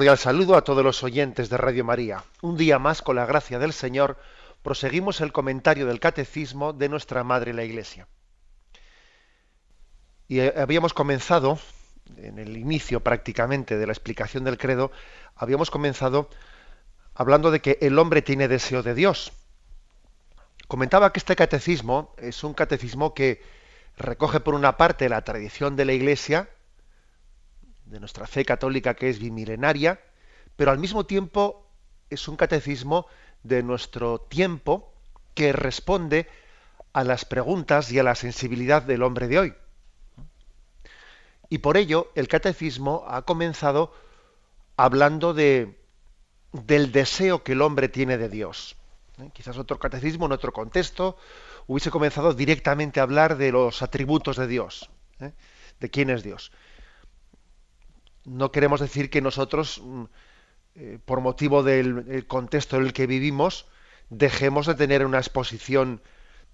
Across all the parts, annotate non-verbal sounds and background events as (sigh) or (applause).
Cordial saludo a todos los oyentes de Radio María. Un día más, con la gracia del Señor, proseguimos el comentario del Catecismo de nuestra Madre la Iglesia. Y eh, habíamos comenzado, en el inicio prácticamente de la explicación del credo, habíamos comenzado hablando de que el hombre tiene deseo de Dios. Comentaba que este catecismo es un catecismo que recoge por una parte la tradición de la Iglesia, de nuestra fe católica que es bimilenaria, pero al mismo tiempo es un catecismo de nuestro tiempo que responde a las preguntas y a la sensibilidad del hombre de hoy. Y por ello el catecismo ha comenzado hablando de, del deseo que el hombre tiene de Dios. ¿Eh? Quizás otro catecismo en otro contexto hubiese comenzado directamente a hablar de los atributos de Dios, ¿eh? de quién es Dios no queremos decir que nosotros, mm, eh, por motivo del contexto en el que vivimos, dejemos de tener una exposición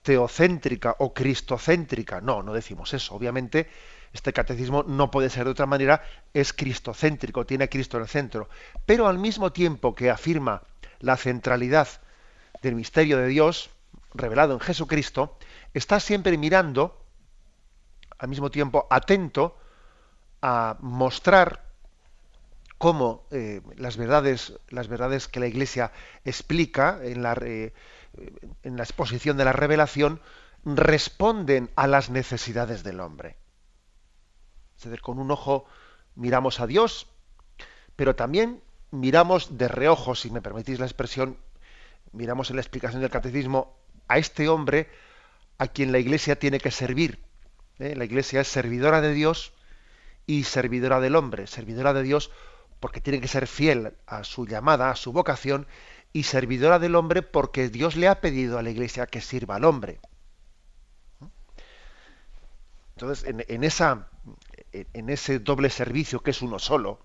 teocéntrica o cristocéntrica. No, no decimos eso. Obviamente, este catecismo no puede ser de otra manera, es cristocéntrico, tiene a Cristo en el centro. Pero al mismo tiempo que afirma la centralidad del misterio de Dios, revelado en Jesucristo, está siempre mirando, al mismo tiempo atento, a mostrar cómo eh, las verdades las verdades que la Iglesia explica en la, exposición de la revelación responden a las necesidades del hombre. Es decir, con un ojo miramos a Dios, pero también miramos de reojo, si me permitís la expresión, miramos en la explicación del catecismo a este hombre a quien la Iglesia tiene que servir. ¿eh? La Iglesia es servidora de Dios y servidora del hombre, servidora de Dios porque tiene que ser fiel a su llamada, a su vocación, y servidora del hombre porque Dios le ha pedido a la iglesia que sirva al hombre. Entonces, en, esa, en ese doble servicio que es uno solo,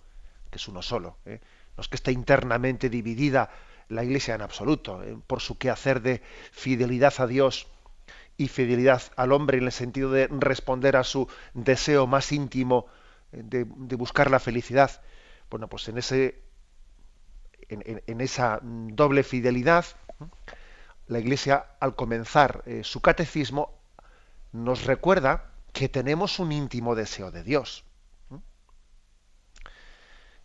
que es uno solo, ¿eh? no es que esté internamente dividida la iglesia en absoluto, ¿eh? por su quehacer de fidelidad a Dios y fidelidad al hombre en el sentido de responder a su deseo más íntimo de, buscar la felicidad. Bueno, pues en ese en, esa doble fidelidad, la Iglesia al comenzar eh, su catecismo nos recuerda que tenemos un íntimo deseo de Dios.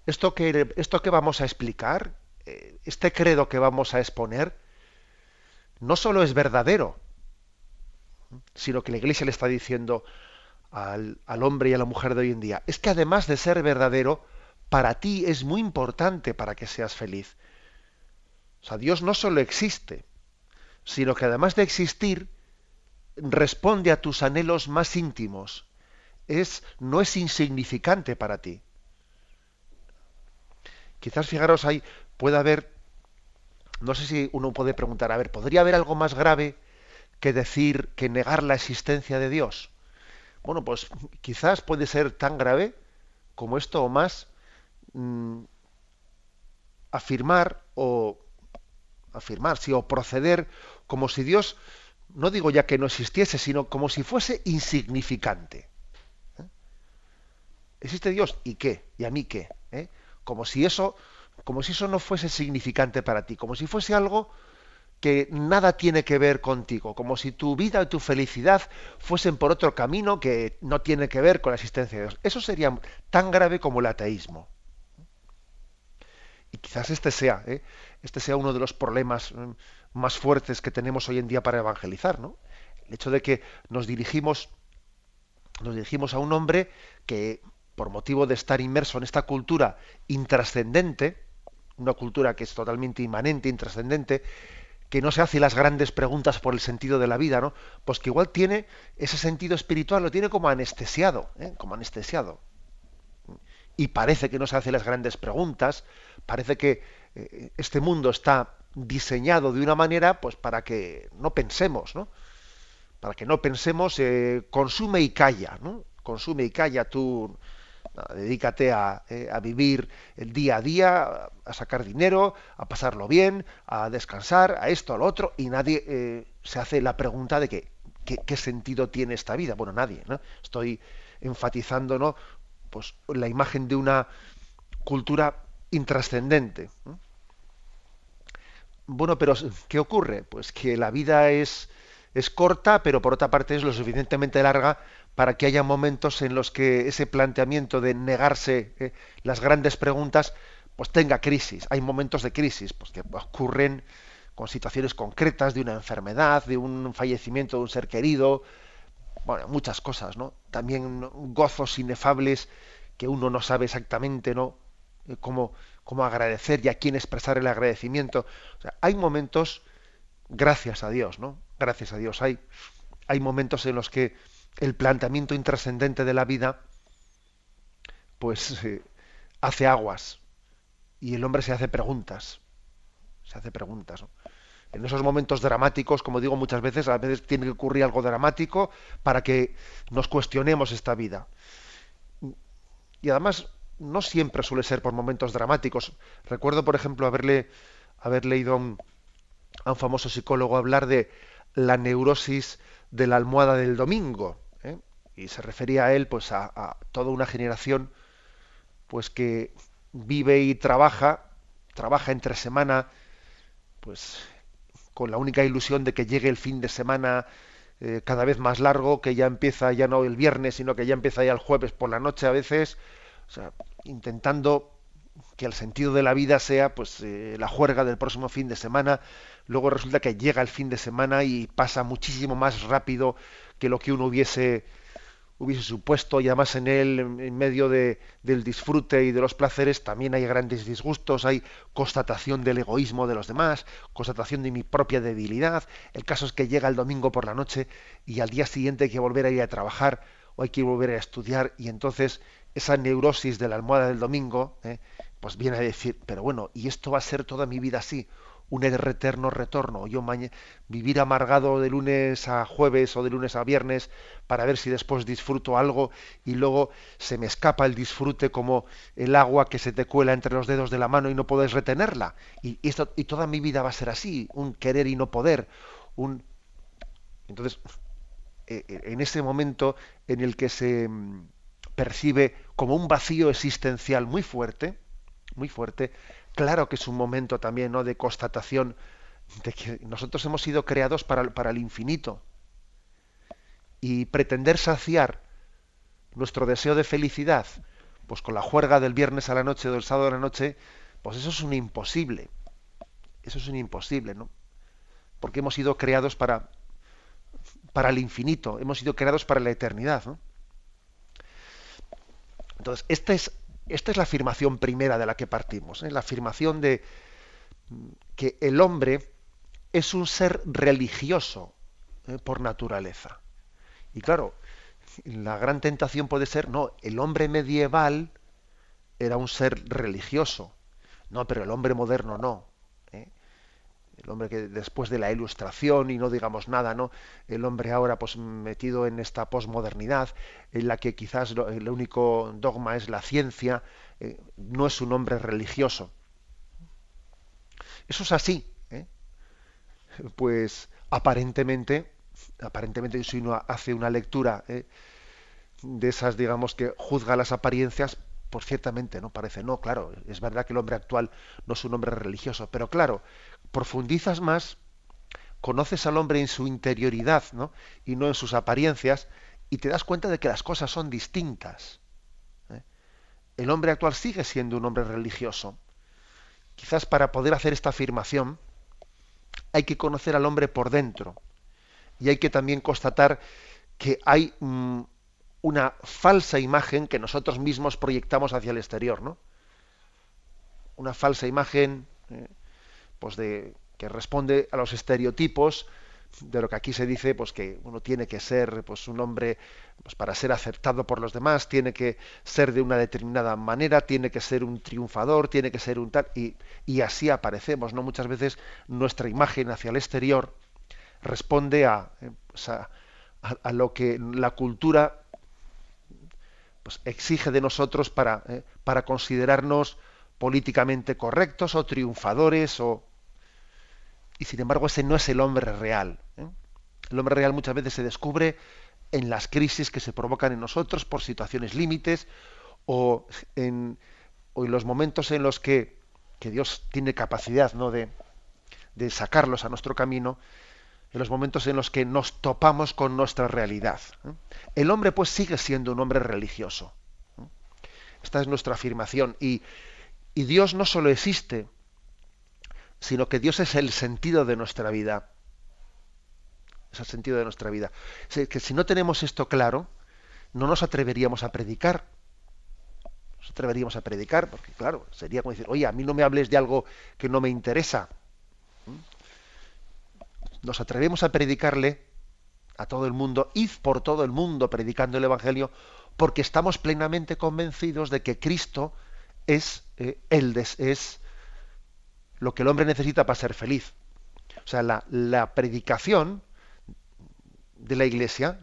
Esto que, esto que vamos a explicar, eh, este credo que vamos a exponer, no solo es verdadero, sino que la Iglesia le está diciendo, al, hombre y a la mujer de hoy en día, es que además de ser verdadero, para ti es muy importante para que seas feliz. O sea, Dios no solo existe, sino que además de existir, responde a tus anhelos más íntimos. Es, no es insignificante para ti. Quizás fijaros ahí, puede haber, no sé si uno puede preguntar, a ver, ¿podría haber algo más grave que decir, que negar la existencia de Dios? Bueno, pues quizás puede ser tan grave como esto o más mm, afirmar o afirmar, sí, o proceder como si Dios, no digo ya que no existiese, sino como si fuese insignificante. ¿Eh? ¿Existe Dios? ¿Y qué? ¿Y a mí qué? ¿Eh? Como si eso, como si eso no fuese significante para ti, como si fuese algo que nada tiene que ver contigo, como si tu vida y tu felicidad fuesen por otro camino que no tiene que ver con la existencia de Dios. Eso sería tan grave como el ateísmo. Y quizás este sea, ¿eh? este sea uno de los problemas mm, más fuertes que tenemos hoy en día para evangelizar, ¿no? El hecho de que nos dirigimos, nos dirigimos a un hombre que, por motivo de estar inmerso en esta cultura intrascendente, una cultura que es totalmente inmanente, intrascendente, que no se hace las grandes preguntas por el sentido de la vida, ¿no? Pues que igual tiene ese sentido espiritual, lo tiene como anestesiado, ¿eh? como anestesiado. Y parece que no se hace las grandes preguntas, parece que eh, este mundo está diseñado de una manera pues para que no pensemos, ¿no? Para que no pensemos, eh, consume y calla, ¿no? Consume y calla tú, dedícate a, eh, a, vivir el día a día, a sacar dinero, a pasarlo bien, a descansar, a esto, a lo otro, y nadie se hace la pregunta de que, qué sentido tiene esta vida. Bueno, nadie, ¿no? Estoy enfatizando, ¿no? Pues la imagen de una cultura intrascendente. Bueno, pero ¿qué ocurre? Pues que la vida es, es corta, pero por otra parte es lo suficientemente larga para que haya momentos en los que ese planteamiento de negarse eh, las grandes preguntas pues tenga crisis. Hay momentos de crisis pues, que ocurren con situaciones concretas de una enfermedad, de un fallecimiento de un ser querido, bueno, muchas cosas, ¿no? También gozos inefables que uno no sabe exactamente, ¿no? Eh, cómo, cómo agradecer y a quién expresar el agradecimiento. O sea, hay momentos, gracias a Dios, ¿no? Gracias a Dios, hay, hay momentos en los que el planteamiento intrascendente de la vida, pues eh, hace aguas y el hombre se hace preguntas, se hace preguntas. ¿no? En esos momentos dramáticos, como digo muchas veces, a veces tiene que ocurrir algo dramático para que nos cuestionemos esta vida. Y además no siempre suele ser por momentos dramáticos. Recuerdo, por ejemplo, haberle haber leído a un, famoso psicólogo hablar de la neurosis de la almohada del domingo. ¿eh? Y se refería a él, pues, a, a, toda una generación, pues, que vive y trabaja, trabaja entre semana, pues, con la única ilusión de que llegue el fin de semana eh, cada vez más largo, que ya empieza ya no el viernes, sino que ya empieza ya el jueves por la noche a veces, o sea, intentando que el sentido de la vida sea pues eh, la juerga del próximo fin de semana, luego resulta que llega el fin de semana y pasa muchísimo más rápido que lo que uno hubiese hubiese supuesto y además en él, en medio de, del disfrute y de los placeres, también hay grandes disgustos, hay constatación del egoísmo de los demás, constatación de mi propia debilidad. El caso es que llega el domingo por la noche y al día siguiente hay que volver a ir a trabajar o hay que volver a estudiar y entonces esa neurosis de la almohada del domingo, ¿eh? pues viene a decir, pero bueno, ¿y esto va a ser toda mi vida así? Un eterno retorno, yo vivir amargado de lunes a jueves o de lunes a viernes para ver si después disfruto algo y luego se me escapa el disfrute como el agua que se te cuela entre los dedos de la mano y no puedes retenerla. Y, esto, y toda mi vida va a ser así, un querer y no poder, un... Entonces, e, e, en ese momento en el que se mm, percibe como un vacío existencial muy fuerte, muy fuerte, claro que es un momento también ¿no? de constatación de que nosotros hemos sido creados para, para el infinito. Y pretender saciar nuestro deseo de felicidad, pues con la juerga del viernes a la noche o del sábado a la noche, pues eso es un imposible. Eso es un imposible, ¿no? Porque hemos sido creados para, para el infinito, hemos sido creados para la eternidad, ¿no? Entonces, esta es esta es la afirmación primera de la que partimos, ¿eh? la afirmación de que el hombre es un ser religioso ¿eh? por naturaleza. Y claro, la gran tentación puede ser, no, el hombre medieval era un ser religioso, no, pero el hombre moderno no el hombre que después de la ilustración y no digamos nada, ¿no? El hombre ahora pues metido en esta posmodernidad en la que quizás el único dogma es la ciencia, eh, no es un hombre religioso. Eso es así, ¿eh? Pues aparentemente, aparentemente si uno hace una lectura ¿eh? de esas, digamos, que juzga las apariencias, pues ciertamente no parece, no, claro, es verdad que el hombre actual no es un hombre religioso, pero claro, profundizas más, conoces al hombre en su interioridad ¿no? y no en sus apariencias, y te das cuenta de que las cosas son distintas. ¿eh? El hombre actual sigue siendo un hombre religioso. Quizás para poder hacer esta afirmación hay que conocer al hombre por dentro y hay que también constatar que hay mm, una falsa imagen que nosotros mismos proyectamos hacia el exterior, ¿no? Una falsa imagen. ¿eh? pues de que responde a los estereotipos de lo que aquí se dice, pues que uno tiene que ser pues un hombre pues para ser aceptado por los demás, tiene que ser de una determinada manera, tiene que ser un triunfador, tiene que ser un tal y, así aparecemos, ¿no? Muchas veces nuestra imagen hacia el exterior responde a, eh, pues a, lo que la cultura pues, exige de nosotros para, eh, para considerarnos políticamente correctos o triunfadores o y sin embargo ese no es el hombre real. ¿eh? El hombre real muchas veces se descubre en las crisis que se provocan en nosotros por situaciones límites o en, o en los momentos en los que, que Dios tiene capacidad ¿no? de, de, sacarlos a nuestro camino, en los momentos en los que nos topamos con nuestra realidad. ¿eh? El hombre pues sigue siendo un hombre religioso. ¿eh? Esta es nuestra afirmación. Y, y Dios no solo existe, sino que Dios es el sentido de nuestra vida. Es el sentido de nuestra vida. Que si no tenemos esto claro, no nos atreveríamos a predicar. Nos atreveríamos a predicar, porque claro, sería como decir, oye, a mí no me hables de algo que no me interesa. Nos atrevemos a predicarle a todo el mundo, id por todo el mundo predicando el Evangelio, porque estamos plenamente convencidos de que Cristo es eh, el es lo que el hombre necesita para ser feliz. O sea, la, predicación de la iglesia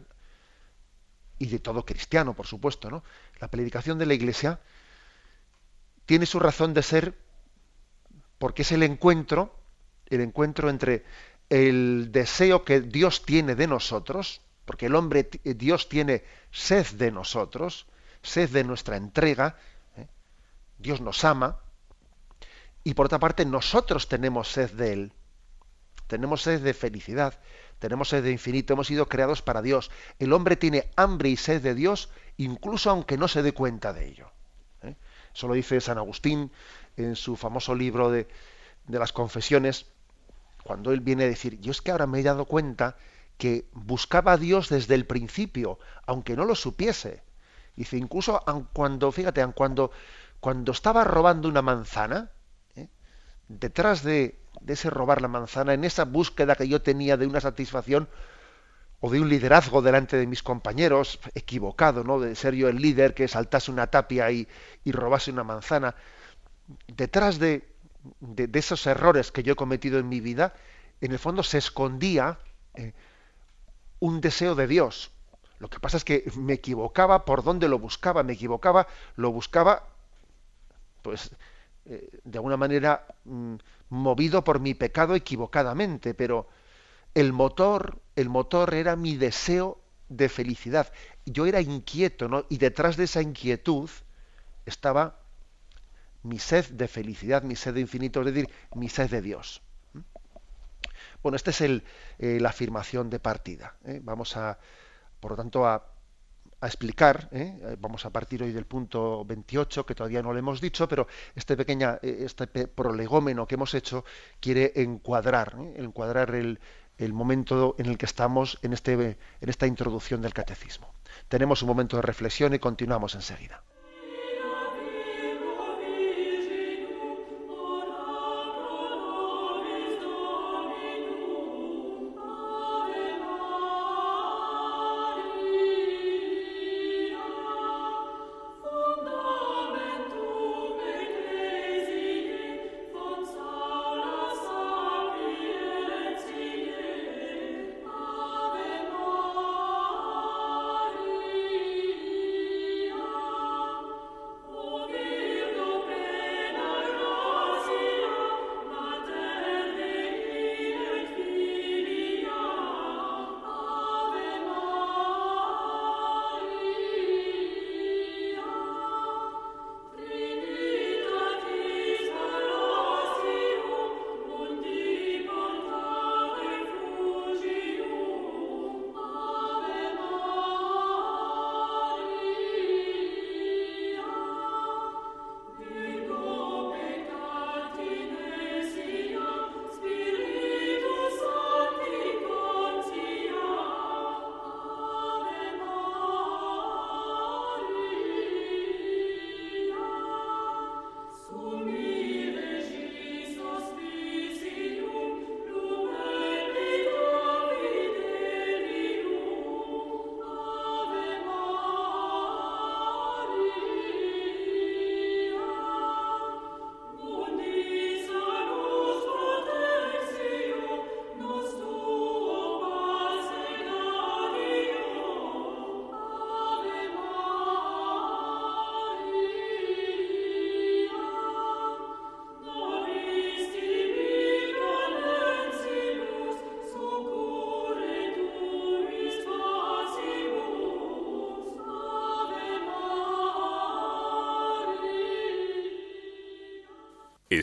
y de todo cristiano, por supuesto, ¿no? La predicación de la iglesia tiene su razón de ser porque es el encuentro, el encuentro entre el deseo que Dios tiene de nosotros, porque el hombre, Dios tiene sed de nosotros, sed de nuestra entrega, ¿eh? Dios nos ama, y por otra parte, nosotros tenemos sed de Él. Tenemos sed de felicidad, tenemos sed de infinito, hemos sido creados para Dios. El hombre tiene hambre y sed de Dios, incluso aunque no se dé cuenta de ello. ¿eh? Eso lo dice San Agustín en su famoso libro de las confesiones, cuando él viene a decir, yo es que ahora me he dado cuenta que buscaba a Dios desde el principio, aunque no lo supiese. Dice, incluso cuando, fíjate, cuando, cuando estaba robando una manzana, detrás de, ese robar la manzana, en esa búsqueda que yo tenía de una satisfacción o de un liderazgo delante de mis compañeros, equivocado, ¿no? De ser yo el líder que saltase una tapia y, robase una manzana. Detrás de, esos errores que yo he cometido en mi vida, en el fondo se escondía eh, un deseo de Dios. Lo que pasa es que me equivocaba por dónde lo buscaba, me equivocaba, lo buscaba, pues eh, de alguna manera mm, movido por mi pecado equivocadamente, pero el motor, el motor era mi deseo de felicidad. Yo era inquieto, ¿no? Y detrás de esa inquietud estaba mi sed de felicidad, mi sed de infinito, es decir, mi sed de Dios. Bueno, esta es el, eh, la afirmación de partida. ¿eh? Vamos a, por lo tanto, a a explicar, ¿eh? Vamos a partir hoy del punto 28, que todavía no lo hemos dicho, pero este pequeña, este prolegómeno que hemos hecho quiere encuadrar, encuadrar el, el, momento en el que estamos en, este, en esta introducción del catecismo. Tenemos un momento de reflexión y continuamos enseguida.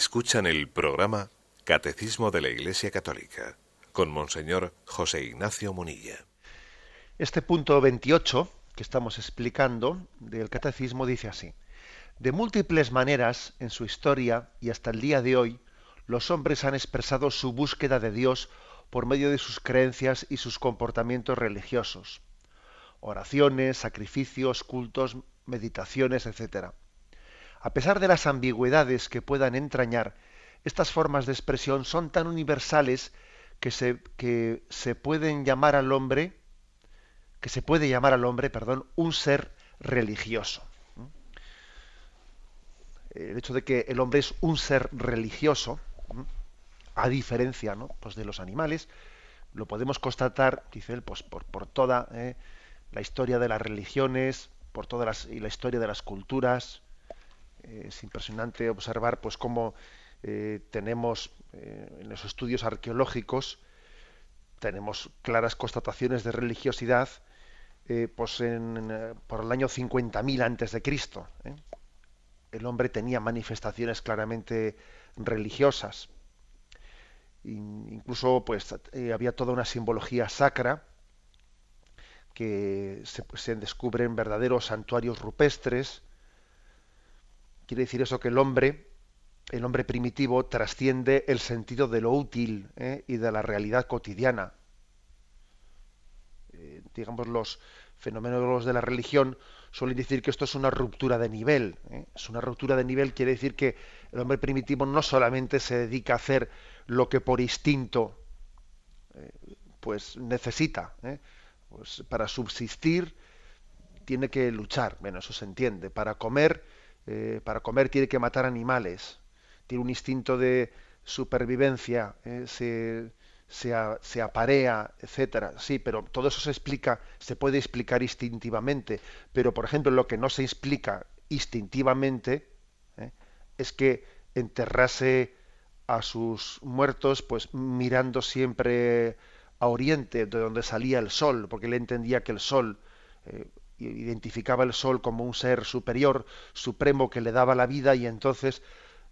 Escuchan el programa Catecismo de la Iglesia Católica con Monseñor José Ignacio Munilla. Este punto 28 que estamos explicando del Catecismo dice así. De múltiples maneras en su historia y hasta el día de hoy, los hombres han expresado su búsqueda de Dios por medio de sus creencias y sus comportamientos religiosos. Oraciones, sacrificios, cultos, meditaciones, etc. A pesar de las ambigüedades que puedan entrañar, estas formas de expresión son tan universales que se, que se pueden llamar al hombre, que se puede llamar al hombre, perdón, un ser religioso el hecho de que el hombre es un ser religioso, a diferencia pues de los animales, lo podemos constatar, dice él, pues por, toda eh, la historia de las religiones, por toda y la historia de las culturas. Eh, es impresionante observar pues cómo eh, tenemos en los estudios arqueológicos tenemos claras constataciones de religiosidad pues en, por el año 50.000 antes de Cristo el hombre tenía manifestaciones claramente religiosas. Incluso pues eh, había toda una simbología sacra que se, descubren verdaderos santuarios rupestres. Quiere decir eso que el hombre, el hombre primitivo, trasciende el sentido de lo útil ¿eh? y de la realidad cotidiana. Eh, digamos, los fenómenos de la religión suelen decir que esto es una ruptura de nivel. ¿eh? Es una ruptura de nivel, quiere decir que el hombre primitivo no solamente se dedica a hacer lo que por instinto pues necesita. Pues para subsistir tiene que luchar. Bueno, eso se entiende. Para comer, para comer tiene que matar animales. Tiene un instinto de supervivencia. Se, se, aparea, etcétera. Sí, pero todo eso se explica, se puede explicar instintivamente. Pero, por ejemplo, lo que no se explica instintivamente ¿eh? es que enterrase a sus muertos, pues mirando siempre a oriente, de donde salía el sol, porque él entendía que el sol eh, identificaba el sol como un ser superior, supremo que le daba la vida y entonces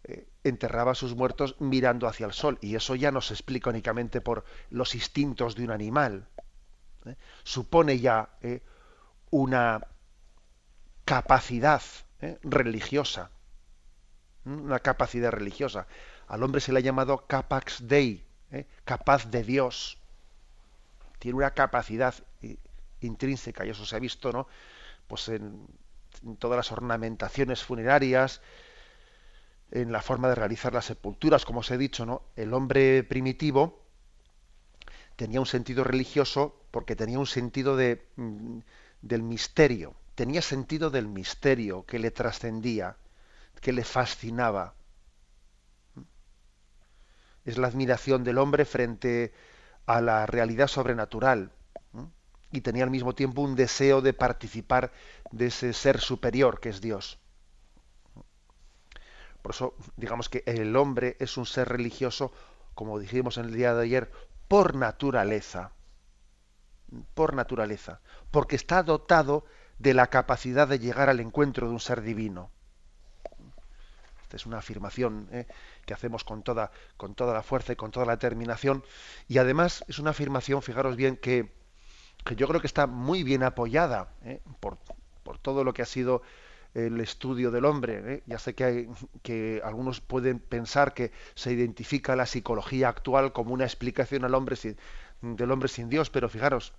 eh, enterraba a sus muertos mirando hacia el sol. Y eso ya no se explica únicamente por los instintos de un animal. ¿eh? Supone ya eh, una capacidad religiosa. Una capacidad religiosa. Al hombre se le ha llamado capax dei, capaz de Dios. Tiene una capacidad intrínseca, y eso se ha visto, ¿no? Pues en todas las ornamentaciones funerarias, en la forma de realizar las sepulturas, como os he dicho, ¿no? El hombre primitivo tenía un sentido religioso porque tenía un sentido de, mm, del misterio, tenía sentido del misterio que le trascendía, que le fascinaba. Es la admiración del hombre frente a la realidad sobrenatural y tenía al mismo tiempo un deseo de participar de ese ser superior que es Dios. Por eso, digamos que el hombre es un ser religioso, como dijimos en el día de ayer, por naturaleza. Por naturaleza. Porque está dotado de la capacidad de llegar al encuentro de un ser divino. Esta es una afirmación ¿eh? que hacemos con toda, con toda la fuerza y con toda la determinación. Y además es una afirmación, fijaros bien, que, que yo creo que está muy bien apoyada ¿eh? por, por todo lo que ha sido el estudio del hombre. ¿eh? Ya sé que, que algunos pueden pensar que se identifica la psicología actual como una explicación al hombre sin, del hombre sin Dios, pero fijaros,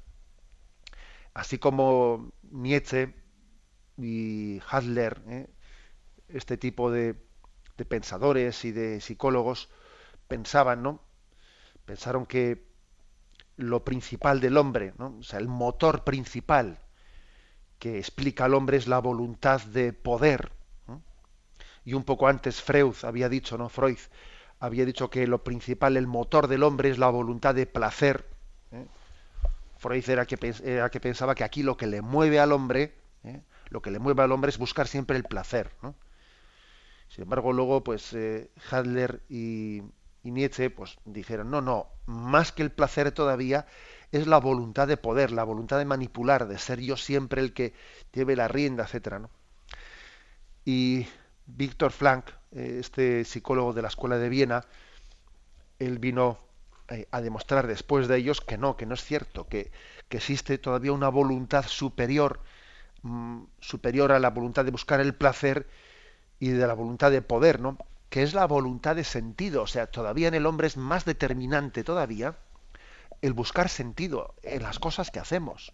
así como Nietzsche y Hadler, ¿eh? este tipo de, de, pensadores y de psicólogos pensaban, ¿no? Pensaron que lo principal del hombre, ¿no? o sea, el motor principal que explica al hombre es la voluntad de poder. Y un poco antes Freud había dicho, ¿no? Freud había dicho que lo principal, el motor del hombre es la voluntad de placer. ¿eh? Freud era que, que, pensaba que aquí lo que le mueve al hombre, ¿eh? lo que le mueve al hombre es buscar siempre el placer. Sin embargo, luego, pues eh, Hadler y, y Nietzsche, pues dijeron, no, no, más que el placer todavía es la voluntad de poder, la voluntad de manipular, de ser yo siempre el que lleve la rienda, etcétera, ¿no? Y Víctor Frank, eh, este psicólogo de la Escuela de Viena, él vino eh, a demostrar después de ellos que no, que no es cierto, que, existe todavía una voluntad superior, mm, superior a la voluntad de buscar el placer y de la voluntad de poder, ¿no? Que es la voluntad de sentido. O sea, todavía en el hombre es más determinante todavía el buscar sentido en las cosas que hacemos.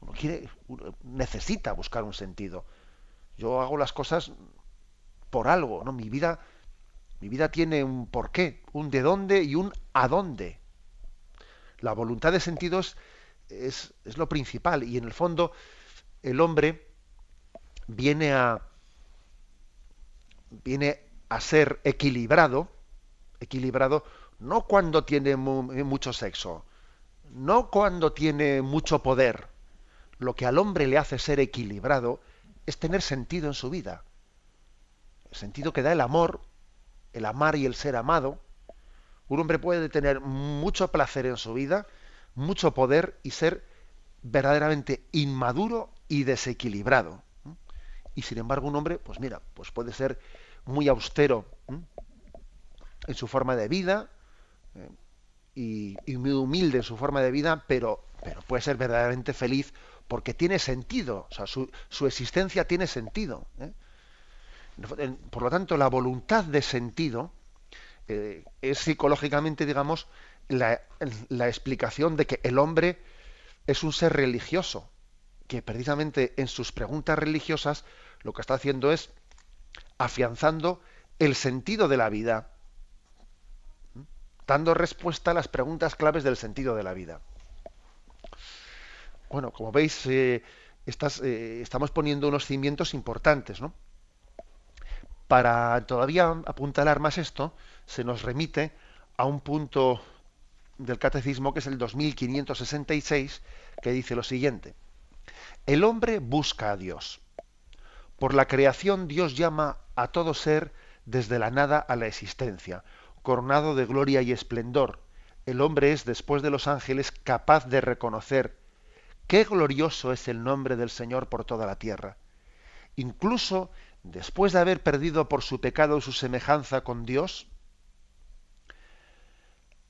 Uno quiere, necesita buscar un sentido. Yo hago las cosas por algo, ¿no? Mi vida, mi vida tiene un porqué, un de dónde y un a dónde. La voluntad de sentido es, es lo principal y en el fondo el hombre viene a viene a ser equilibrado, equilibrado no cuando tiene mucho sexo, no cuando tiene mucho poder. Lo que al hombre le hace ser equilibrado es tener sentido en su vida. El sentido que da el amor, el amar y el ser amado. Un hombre puede tener mucho placer en su vida, mucho poder y ser verdaderamente inmaduro y desequilibrado. Y sin embargo un hombre, pues mira, pues puede ser muy austero en su forma de vida eh, y, muy humilde en su forma de vida, pero, pero puede ser verdaderamente feliz porque tiene sentido, o sea, su, su existencia tiene sentido. ¿eh? Por lo tanto, la voluntad de sentido eh, es psicológicamente, digamos, la, la explicación de que el hombre es un ser religioso, que precisamente en sus preguntas religiosas lo que está haciendo es afianzando el sentido de la vida, dando respuesta a las preguntas claves del sentido de la vida. Bueno, como veis, eh, eh, estamos poniendo unos cimientos importantes, ¿no? Para todavía apuntalar más esto, se nos remite a un punto del catecismo que es el 2566, que dice lo siguiente. El hombre busca a Dios. Por la creación Dios llama a todo ser desde la nada a la existencia, coronado de gloria y esplendor. El hombre es, después de los ángeles, capaz de reconocer qué glorioso es el nombre del Señor por toda la tierra. Incluso después de haber perdido por su pecado su semejanza con Dios,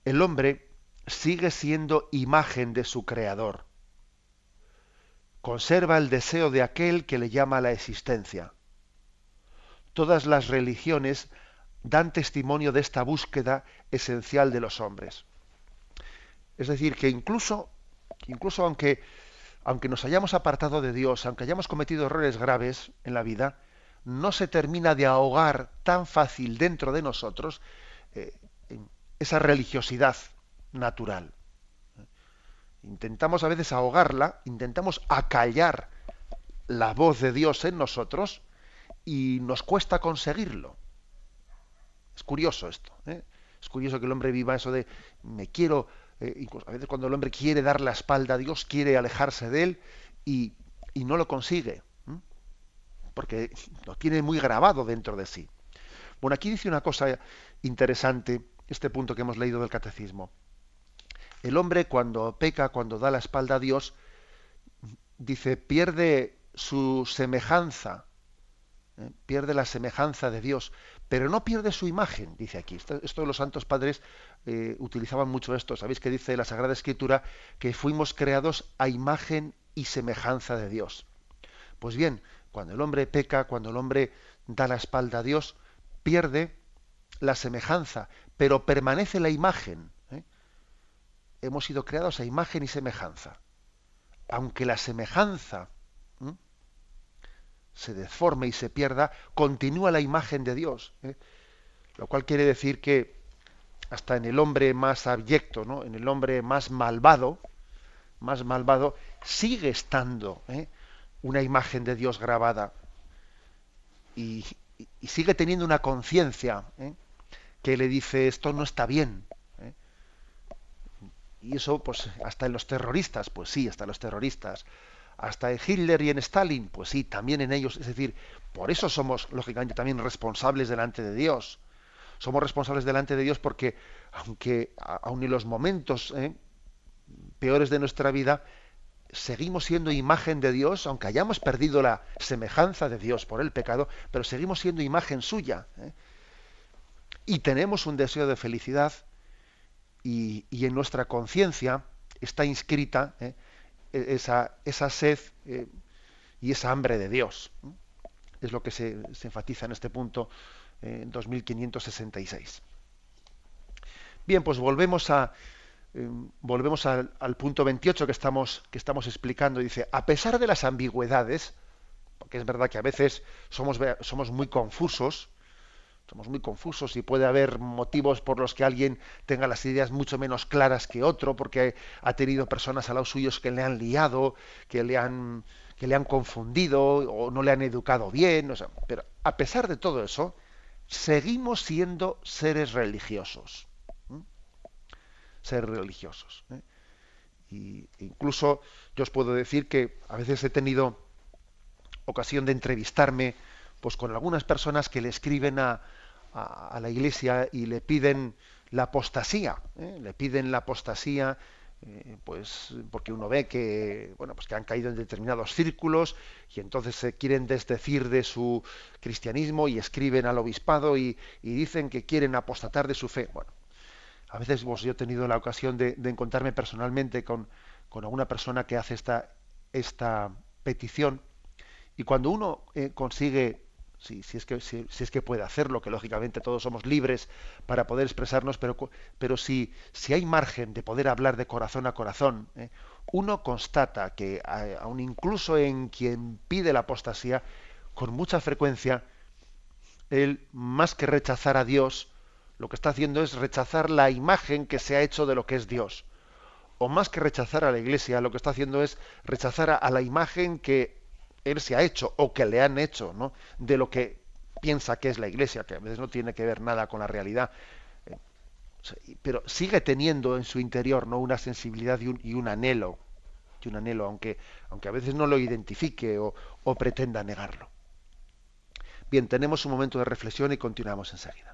el hombre sigue siendo imagen de su Creador. Conserva el deseo de aquel que le llama a la existencia todas las religiones dan testimonio de esta búsqueda esencial de los hombres. Es decir, que incluso, incluso aunque, aunque nos hayamos apartado de Dios, aunque hayamos cometido errores graves en la vida, no se termina de ahogar tan fácil dentro de nosotros eh, esa religiosidad natural. Intentamos a veces ahogarla, intentamos acallar la voz de Dios en nosotros, y nos cuesta conseguirlo. Es curioso esto. ¿eh? Es curioso que el hombre viva eso de me quiero, eh, a veces cuando el hombre quiere dar la espalda a Dios, quiere alejarse de él y, y no lo consigue, porque lo tiene muy grabado dentro de sí. Bueno, aquí dice una cosa interesante, este punto que hemos leído del catecismo. El hombre cuando peca, cuando da la espalda a Dios, dice, pierde su semejanza ¿eh? pierde la semejanza de Dios, pero no pierde su imagen, dice aquí. Esto, los santos padres eh, utilizaban mucho esto. Sabéis que dice la Sagrada Escritura que fuimos creados a imagen y semejanza de Dios. Pues bien, cuando el hombre peca, cuando el hombre da la espalda a Dios, pierde la semejanza, pero permanece la imagen. ¿eh? Hemos sido creados a imagen y semejanza. Aunque la semejanza se deforme y se pierda, continúa la imagen de Dios. ¿eh? Lo cual quiere decir que hasta en el hombre más abyecto, ¿no? en el hombre más malvado, más malvado, sigue estando ¿eh? una imagen de Dios grabada y, sigue teniendo una conciencia ¿eh? que le dice esto no está bien. Y eso, pues, hasta en los terroristas, pues sí, hasta los terroristas, hasta en Hitler y en Stalin, pues sí, también en ellos, es decir, por eso somos lógicamente también responsables delante de Dios. Somos responsables delante de Dios porque aunque aun en los momentos ¿eh? peores de nuestra vida seguimos siendo imagen de Dios, aunque hayamos perdido la semejanza de Dios por el pecado, pero seguimos siendo imagen suya. ¿eh? Y tenemos un deseo de felicidad y, en nuestra conciencia está inscrita ¿eh? E, esa, esa, sed eh, y esa hambre de Dios. Es lo que se, enfatiza en este punto en 2566. Bien, pues volvemos a, Em, volvemos al, punto 28 que estamos, que estamos explicando. Dice, a pesar de las ambigüedades, porque es verdad que a veces somos, somos muy confusos, somos muy confusos y puede haber motivos por los que alguien tenga las ideas mucho menos claras que otro, porque ha tenido personas a los suyos que le han liado, que le han, que le han confundido o no le han educado bien. pero a pesar de todo eso, seguimos siendo seres religiosos ser religiosos. ¿eh? Y incluso yo os puedo decir que a veces he tenido ocasión de entrevistarme pues con algunas personas que le escriben a, a, la iglesia y le piden la apostasía, ¿eh? le piden la apostasía eh, pues porque uno ve que bueno pues que han caído en determinados círculos y entonces se quieren desdecir de su cristianismo y escriben al obispado y, y dicen que quieren apostatar de su fe bueno a veces yo he tenido la ocasión de, encontrarme personalmente con, alguna persona que hace esta, esta petición y cuando uno eh, consigue, si, es que, si, es que puede hacerlo, que lógicamente todos somos libres para poder expresarnos, pero, pero si, si hay margen de poder hablar de corazón a corazón, eh, uno constata que aun incluso en quien pide la apostasía, con mucha frecuencia, él más que rechazar a Dios, lo que está haciendo es rechazar la imagen que se ha hecho de lo que es Dios. O más que rechazar a la iglesia, lo que está haciendo es rechazar a, la imagen que él se ha hecho o que le han hecho, ¿no? De lo que piensa que es la iglesia, que a veces no tiene que ver nada con la realidad. Eh, pero sigue teniendo en su interior ¿no? una sensibilidad y un, anhelo, y un anhelo, aunque, aunque a veces no lo identifique o, o pretenda negarlo. Bien, tenemos un momento de reflexión y continuamos enseguida.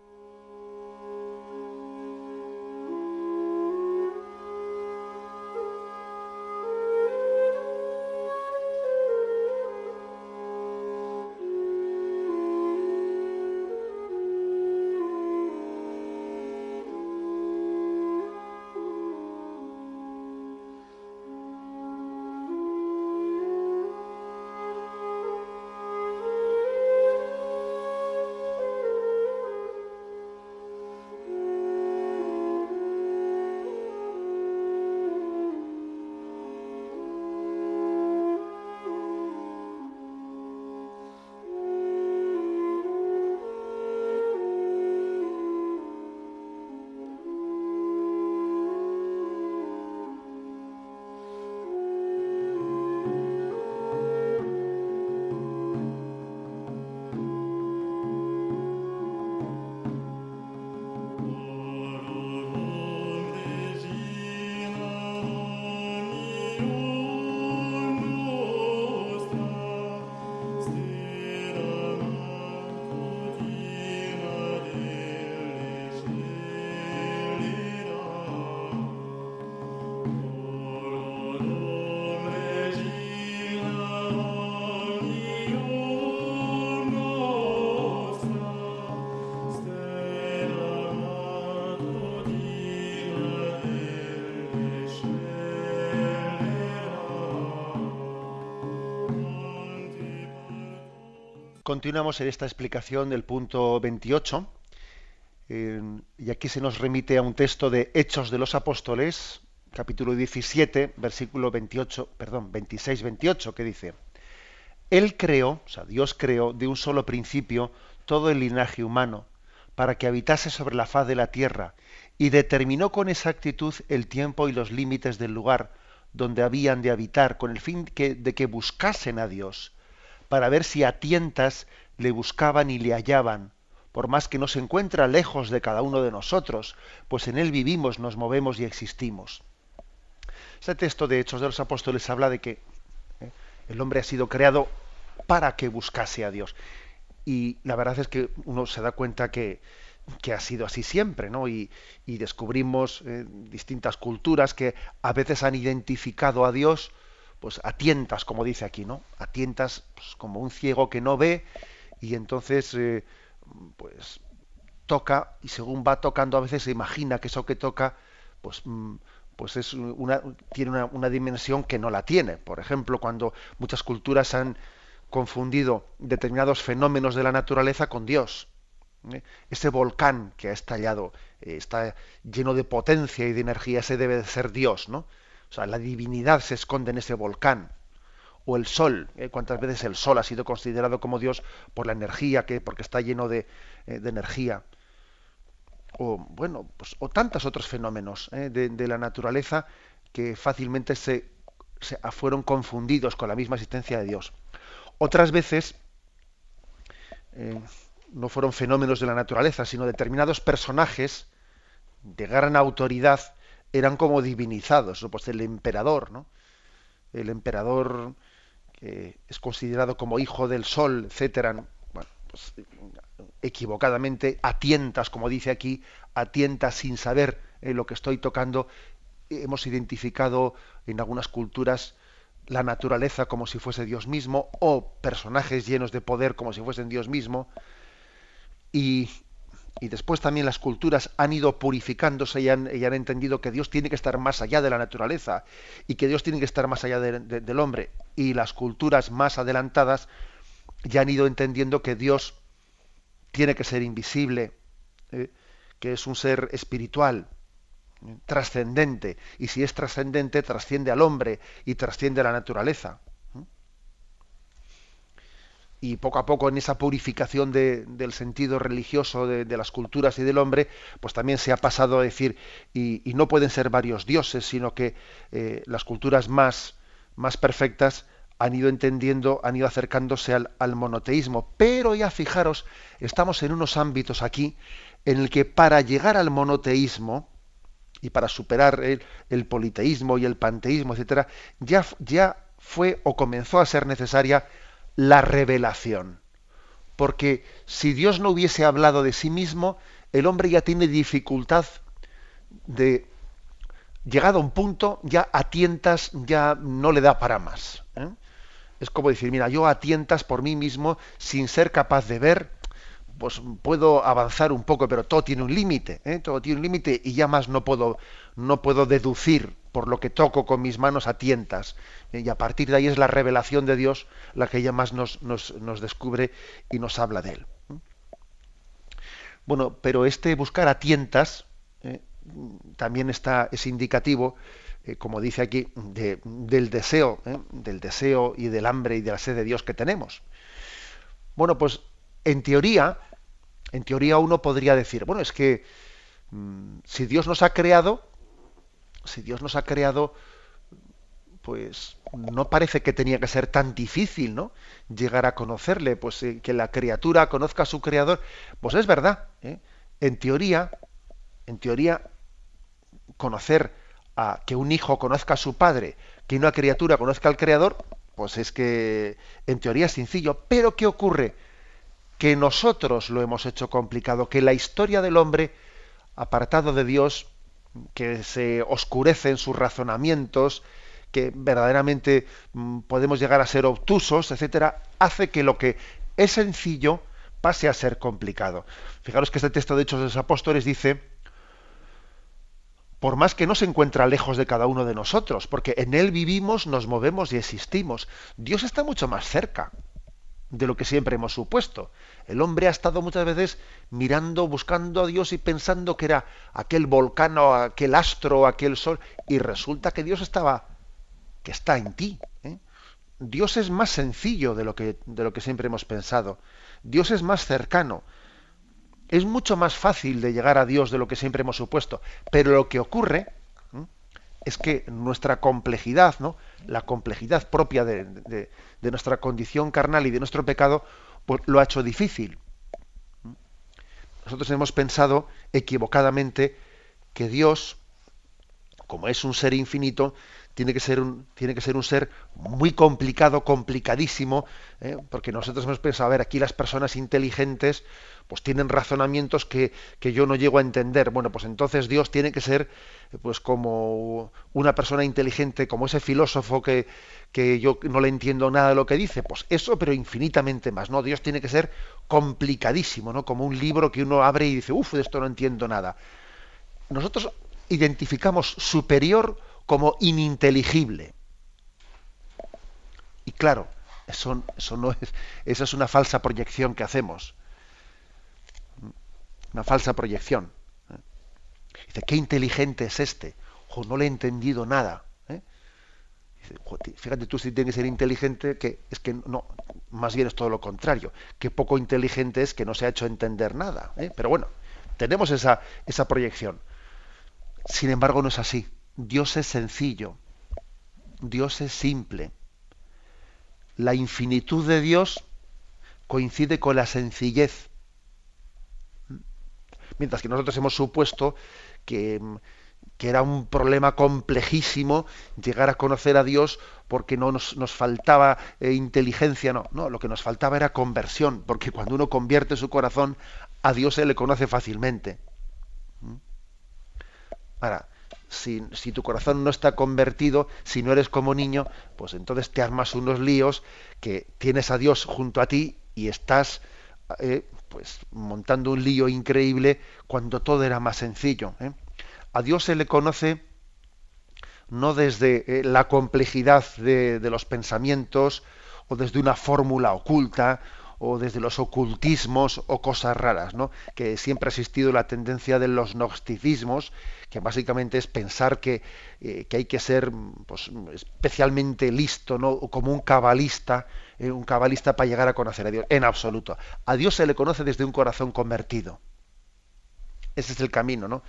Continuamos en esta explicación del punto 28 y aquí se nos remite a un texto de Hechos de los Apóstoles, capítulo 17, versículo 28, perdón, 26-28, que dice, Él creó, o sea, Dios creó de un solo principio todo el linaje humano para que habitase sobre la faz de la tierra y determinó con exactitud el tiempo y los límites del lugar donde habían de habitar con el fin de que buscasen a Dios para ver si a tientas le buscaban y le hallaban, por más que no se encuentra lejos de cada uno de nosotros, pues en él vivimos, nos movemos y existimos. Este texto de Hechos de los Apóstoles habla de que ¿eh? el hombre ha sido creado para que buscase a Dios. Y la verdad es que uno se da cuenta que, que ha sido así siempre, ¿no? Y, descubrimos eh, distintas culturas que a veces han identificado a Dios pues a tientas, como dice aquí, ¿no? A tientas, pues, como un ciego que no ve y entonces, eh, pues toca y según va tocando a veces se imagina que eso que toca, pues mm, pues es una, tiene una, una, dimensión que no la tiene. Por ejemplo, cuando muchas culturas han confundido determinados fenómenos de la naturaleza con Dios. ¿eh? Ese volcán que ha estallado eh, está lleno de potencia y de energía, ese debe de ser Dios, ¿no? O sea, la divinidad se esconde en ese volcán. O el sol, ¿eh? cuántas veces el sol ha sido considerado como Dios por la energía, que, porque está lleno de, de energía o bueno, pues, o tantos otros fenómenos ¿eh? de, la naturaleza que fácilmente se, fueron confundidos con la misma existencia de Dios. Otras veces eh, no fueron fenómenos de la naturaleza, sino determinados personajes de gran autoridad eran como divinizados, pues el emperador, ¿no? El emperador que es considerado como hijo del sol, etcétera. Bueno, pues equivocadamente, a tientas, como dice aquí, a tientas sin saber eh, lo que estoy tocando, hemos identificado en algunas culturas la naturaleza como si fuese Dios mismo o personajes llenos de poder como si fuesen Dios mismo. Y, y después también las culturas han ido purificándose y han, han, entendido que Dios tiene que estar más allá de la naturaleza y que Dios tiene que estar más allá del hombre. Y las culturas más adelantadas ya han ido entendiendo que Dios tiene que ser invisible, ¿eh? que es un ser espiritual, ¿eh? trascendente, y si es trascendente, trasciende al hombre y trasciende a la naturaleza. ¿Eh? Y poco a poco en esa purificación del sentido religioso de, las culturas y del hombre, pues también se ha pasado a decir, y, no pueden ser varios dioses, sino que las culturas más, más perfectas han ido entendiendo, han ido acercándose al, monoteísmo. Pero ya fijaros, estamos en unos ámbitos aquí en el que para llegar al monoteísmo y para superar el, politeísmo y el panteísmo, etcétera, ya, ya fue o comenzó a ser necesaria la revelación. Porque si Dios no hubiese hablado de sí mismo, el hombre ya tiene dificultad de, llegado a un punto, ya a tientas, ya no le da para más. ¿eh? Es como decir, mira, yo a tientas por mí mismo, sin ser capaz de ver, pues puedo avanzar un poco, pero todo tiene un límite, ¿eh? todo tiene un límite y ya más no puedo, no puedo deducir por lo que toco con mis manos a tientas. ¿Eh? Y a partir de ahí es la revelación de Dios la que ya más nos, nos, nos descubre y nos habla de él. ¿eh? Bueno, pero este buscar a tientas también está, es indicativo eh, como dice aquí, del deseo, ¿eh? del deseo y del hambre y de la sed de Dios que tenemos. Bueno, pues en teoría, en teoría uno podría decir, bueno, es que mm, si Dios nos ha creado, si Dios nos ha creado, pues no parece que tenía que ser tan difícil, ¿no? Llegar a conocerle, pues eh, que la criatura conozca a su creador, pues es verdad. En teoría, en teoría, conocer que un hijo conozca a su padre, que una criatura conozca al creador, pues es que en teoría es sencillo. Pero ¿qué ocurre? Que nosotros lo hemos hecho complicado, que la historia del hombre, apartado de Dios, que se oscurece en sus razonamientos, que verdaderamente mm, podemos llegar a ser obtusos, etcétera, hace que lo que es sencillo pase a ser complicado. Fijaros que este texto de Hechos de los Apóstoles dice por más que no se encuentra lejos de cada uno de nosotros, porque en Él vivimos, nos movemos y existimos. Dios está mucho más cerca de lo que siempre hemos supuesto. El hombre ha estado muchas veces mirando, buscando a Dios y pensando que era aquel volcán o aquel astro o aquel sol, y resulta que Dios estaba, que está en ti. ¿eh? Dios es más sencillo de lo, que, de siempre hemos pensado. Dios es más cercano es mucho más fácil de llegar a Dios de lo que siempre hemos supuesto. Pero lo que ocurre es que nuestra complejidad, ¿no? la complejidad propia de, nuestra condición carnal y de nuestro pecado, pues lo ha hecho difícil. Nosotros hemos pensado equivocadamente que Dios, como es un ser infinito, tiene que ser un, tiene que ser un ser muy complicado, complicadísimo, ¿eh? porque nosotros hemos pensado, a ver, aquí las personas inteligentes pues tienen razonamientos que, que, yo no llego a entender. Bueno, pues entonces Dios tiene que ser pues como una persona inteligente, como ese filósofo que, que yo no le entiendo nada de lo que dice. Pues eso, pero infinitamente más, ¿no? Dios tiene que ser complicadísimo, ¿no? Como un libro que uno abre y dice, uff, de esto no entiendo nada. Nosotros identificamos superior como ininteligible. Y claro, eso, no es, esa es una falsa proyección que hacemos. Una falsa proyección. Dice, qué inteligente es este. O no le he entendido nada. ¿eh? fíjate tú si tiene que ser inteligente, que es que no, más bien es todo lo contrario. Qué poco inteligente es que no se ha hecho entender nada. ¿eh? Pero bueno, tenemos esa, esa proyección. Sin embargo, no es así. Dios es sencillo. Dios es simple. La infinitud de Dios coincide con la sencillez. Mientras que nosotros hemos supuesto que, era un problema complejísimo llegar a conocer a Dios porque no nos, faltaba eh, inteligencia, no, no, lo que nos faltaba era conversión, porque cuando uno convierte su corazón, a Dios se le conoce fácilmente. Ahora, si, tu corazón no está convertido, si no eres como niño, pues entonces te armas unos líos que tienes a Dios junto a ti y estás eh, pues montando un lío increíble cuando todo era más sencillo. ¿eh? A Dios se le conoce no desde eh, la complejidad de, de los pensamientos o desde una fórmula oculta o desde los ocultismos o cosas raras, ¿no? Que siempre ha existido la tendencia de los gnosticismos, que básicamente es pensar que, eh, que hay que ser pues, especialmente listo, ¿no? Como un cabalista, eh, un cabalista para llegar a conocer a Dios. En absoluto. A Dios se le conoce desde un corazón convertido. Ese es el camino, ¿no?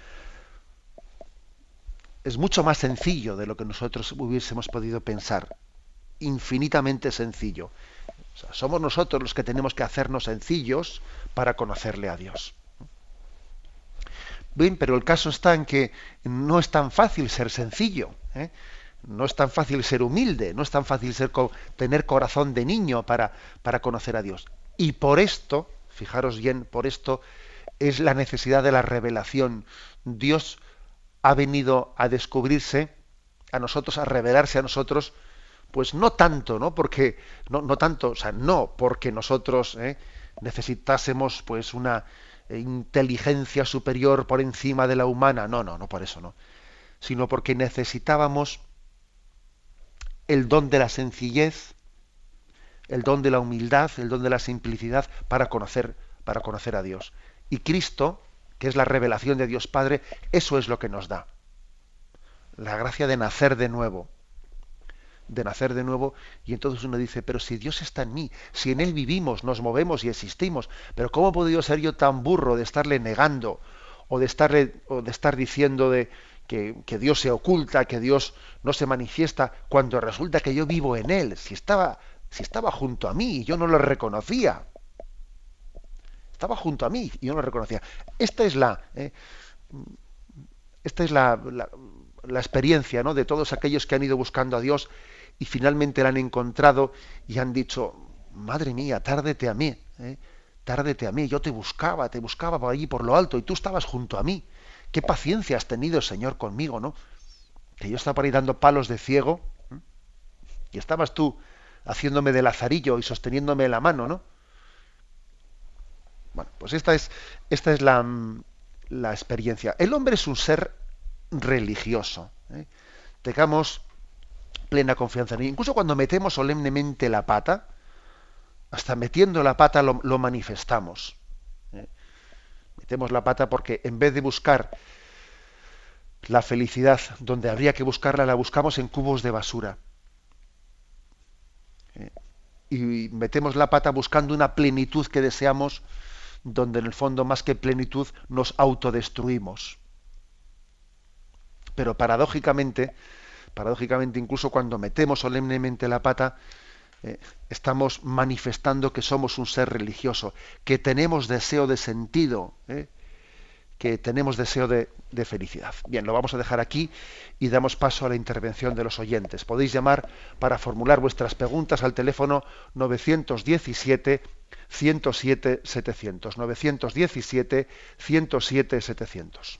Es mucho más sencillo de lo que nosotros hubiésemos podido pensar. Infinitamente sencillo somos nosotros los que tenemos que hacernos sencillos para conocerle a Dios. Bien, pero el caso está en que no es tan fácil ser sencillo, ¿eh? no es tan fácil ser humilde, no es tan fácil ser, tener corazón de niño para, para conocer a Dios. Y por esto, fijaros bien, por esto es la necesidad de la revelación. Dios ha venido a descubrirse a nosotros, a revelarse a nosotros, pues no tanto, ¿no? Porque, no, no tanto, o sea, no porque nosotros ¿eh? necesitásemos pues una inteligencia superior por encima de la humana, no, no, no por eso, no, sino porque necesitábamos el don de la sencillez, el don de la humildad, el don de la simplicidad para conocer, para conocer a Dios. Y Cristo, que es la revelación de Dios Padre, eso es lo que nos da. La gracia de nacer de nuevo de nacer de nuevo y entonces uno dice, pero si Dios está en mí, si en Él vivimos, nos movemos y existimos, pero ¿cómo he podido ser yo tan burro de estarle negando o de, estarle, o de estar diciendo de, que, que, Dios se oculta, que Dios no se manifiesta, cuando resulta que yo vivo en Él, si estaba, si estaba junto a mí y yo no lo reconocía? Estaba junto a mí y yo no lo reconocía. Esta es la... Eh, esta es la, la, la experiencia ¿no? de todos aquellos que han ido buscando a Dios y finalmente la han encontrado y han dicho, madre mía, tárdete a mí, ¿eh? tárdete a mí, yo te buscaba, te buscaba por allí por lo alto y tú estabas junto a mí. Qué paciencia has tenido, Señor, conmigo, ¿no? Que yo estaba por ahí dando palos de ciego ¿eh? y estabas tú haciéndome de lazarillo y sosteniéndome la mano, ¿no? Bueno, pues esta es, esta es la, la experiencia. El hombre es un ser religioso. ¿eh? Plena confianza en él. Incluso cuando metemos solemnemente la pata, hasta metiendo la pata lo, manifestamos. ¿eh? Metemos la pata porque en vez de buscar la felicidad donde habría que buscarla, la buscamos en cubos de basura. ¿eh? Y metemos la pata buscando una plenitud que deseamos, donde en el fondo más que plenitud nos autodestruimos. Pero paradójicamente, paradójicamente incluso cuando metemos solemnemente la pata, eh, estamos manifestando que somos un ser religioso, que tenemos deseo de sentido, eh, que tenemos deseo de, felicidad. Bien, lo vamos a dejar aquí y damos paso a la intervención de los oyentes. Podéis llamar para formular vuestras preguntas al teléfono 917 107 700. 917 107 700.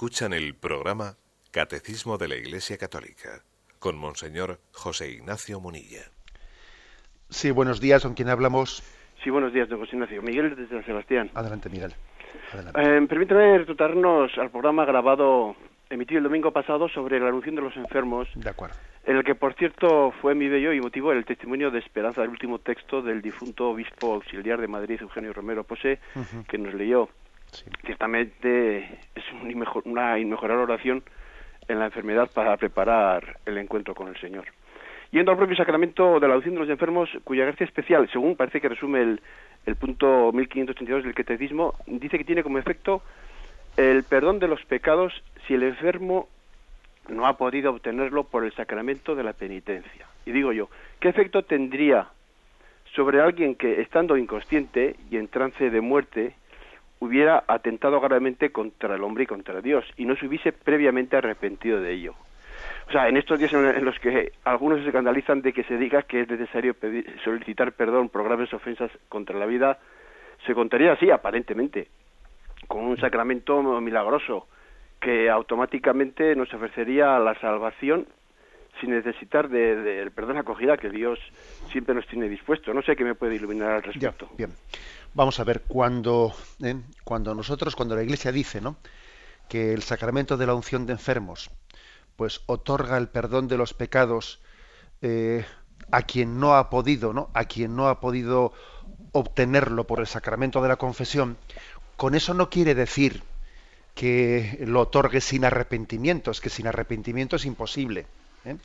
Escuchan el programa Catecismo de la Iglesia Católica con Monseñor José Ignacio Munilla. Sí, buenos días, ¿con quién hablamos? Sí, buenos días, don José Ignacio. Miguel desde San Sebastián. Adelante, Miguel. Eh, permítame retratarnos al programa grabado, emitido el domingo pasado sobre la anuncio de los enfermos. De acuerdo. En el que, por cierto, fue mi bello y motivo el testimonio de esperanza del último texto del difunto obispo auxiliar de Madrid, Eugenio Romero Posé, que nos leyó. Ciertamente es una inmejorable oración en la enfermedad para preparar el encuentro con el Señor. Yendo al propio sacramento de la adopción de los enfermos, cuya gracia especial, según parece que resume el, el punto 1532 del catecismo, dice que tiene como efecto el perdón de los pecados si el enfermo no ha podido obtenerlo por el sacramento de la penitencia. Y digo yo, ¿qué efecto tendría sobre alguien que, estando inconsciente y en trance de muerte, hubiera atentado gravemente contra el hombre y contra Dios y no se hubiese previamente arrepentido de ello. O sea, en estos días en los que algunos se escandalizan de que se diga que es necesario solicitar perdón por graves ofensas contra la vida, se contaría así, aparentemente, con un sacramento milagroso que automáticamente nos ofrecería la salvación sin necesitar del de, perdón acogida que Dios siempre nos tiene dispuesto. No sé qué me puede iluminar al respecto. bien. Vamos a ver, cuando, ¿eh? cuando nosotros, cuando la Iglesia dice ¿no? que el sacramento de la unción de enfermos pues otorga el perdón de los pecados eh, a quien no ha podido, ¿no? a quien no ha podido obtenerlo por el sacramento de la confesión, con eso no quiere decir que lo otorgue sin arrepentimiento, es que sin arrepentimiento es imposible. ¿Eh?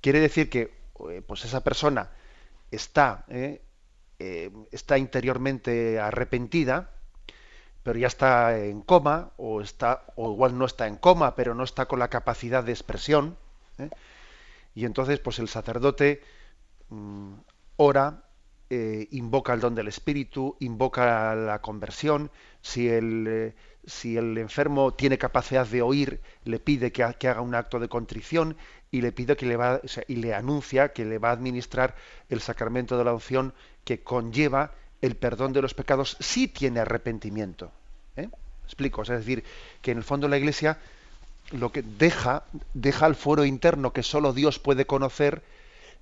Quiere decir que pues esa persona está eh, está interiormente arrepentida, pero ya está en coma, o está, o igual no está en coma, pero no está con la capacidad de expresión, ¿eh? y entonces, pues el sacerdote mm, ora, eh, invoca el don del Espíritu, invoca la conversión, si el, si el enfermo tiene capacidad de oír, le pide que, haga un acto de contrición y le pide que le va, y le anuncia que le va a administrar el sacramento de la unción que conlleva el perdón de los pecados si tiene arrepentimiento. ¿eh? Explico, es decir, que en el fondo la Iglesia lo que deja, deja al fuero interno que solo Dios puede conocer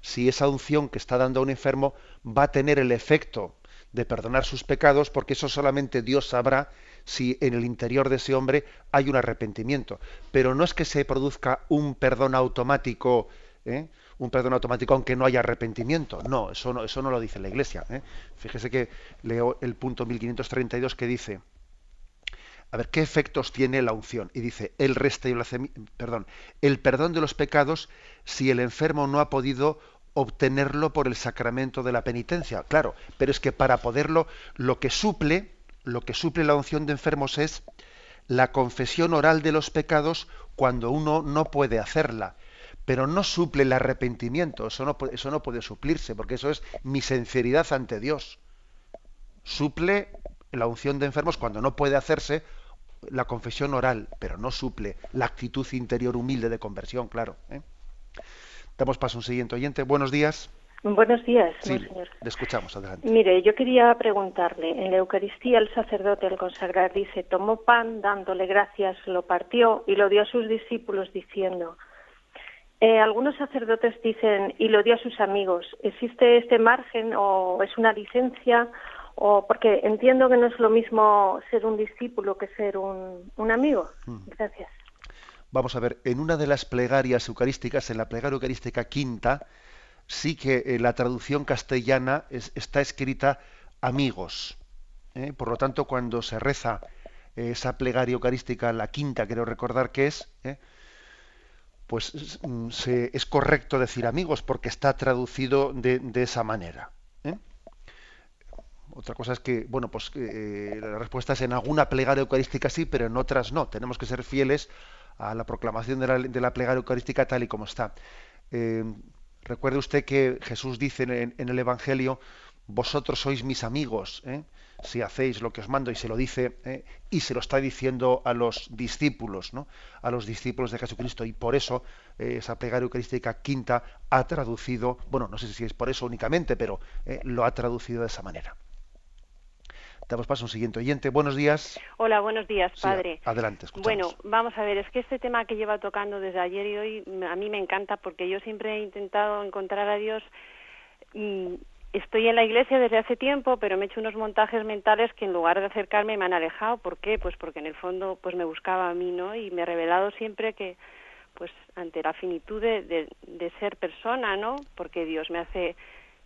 si esa unción que está dando a un enfermo va a tener el efecto de perdonar sus pecados, porque eso solamente Dios sabrá si en el interior de ese hombre hay un arrepentimiento. Pero no es que se produzca un perdón automático, ¿eh? un perdón automático aunque no haya arrepentimiento. No, eso no, eso no lo dice la Iglesia. ¿eh? Fíjese que leo el punto 1532 que dice, a ver, ¿qué efectos tiene la unción? Y dice, el perdón, el perdón de los pecados si el enfermo no ha podido obtenerlo por el sacramento de la penitencia. Claro, pero es que para poderlo, lo que suple, lo que suple la unción de enfermos es la confesión oral de los pecados cuando uno no puede hacerla. Pero no suple el arrepentimiento, eso no, puede suplirse, porque eso es mi sinceridad ante Dios. Suple la unción de enfermos cuando no puede hacerse la confesión oral, pero no suple la actitud interior humilde de conversión, claro. ¿eh? Damos paso a un siguiente oyente. Buenos días. Buenos días, sí, Le escuchamos, adelante. Mire, yo quería preguntarle, en la Eucaristía el sacerdote al consagrar dice, tomó pan, dándole gracias, lo partió y lo dio a sus discípulos diciendo, eh, algunos sacerdotes dicen, y lo dio a sus amigos, ¿existe este margen o es una licencia? O porque entiendo que no es lo mismo ser un discípulo que ser un, un amigo. Hmm. Gracias. Vamos a ver, en una de las plegarias eucarísticas, en la plegaria eucarística quinta, sí que eh, la traducción castellana está escrita amigos. ¿eh? Por lo tanto, cuando se reza eh, esa plegaria eucarística, la quinta, quiero recordar que es, pues mm, se, es correcto decir amigos porque está traducido de, esa manera. Otra cosa es que, bueno, pues la respuesta es en alguna plegaria eucarística sí, pero en otras no. Tenemos que ser fieles a la proclamación de la, de la plegaria eucarística tal y como está. Recuerde usted que Jesús dice en, el Evangelio, vosotros sois mis amigos, ¿eh? si hacéis lo que os mando, y se lo dice, ¿eh? y se lo está diciendo a los discípulos, ¿no? a los discípulos de Jesucristo, y por eso eh, esa plegaria eucarística quinta ha traducido, bueno, no sé si es por eso únicamente, pero lo ha traducido de esa manera. Damos paso a un siguiente oyente. Buenos días. Hola, buenos días, padre. adelante, Bueno, vamos a ver, es que este tema que lleva tocando desde ayer y hoy a mí me encanta porque yo siempre he intentado encontrar a Dios. estoy en la iglesia desde hace tiempo, pero me he hecho unos montajes mentales que en lugar de acercarme me han alejado. ¿Por qué? Pues porque en el fondo pues me buscaba a mí, ¿no? Y me he revelado siempre que pues ante la finitud de, de, de ser persona, ¿no? Porque Dios me hace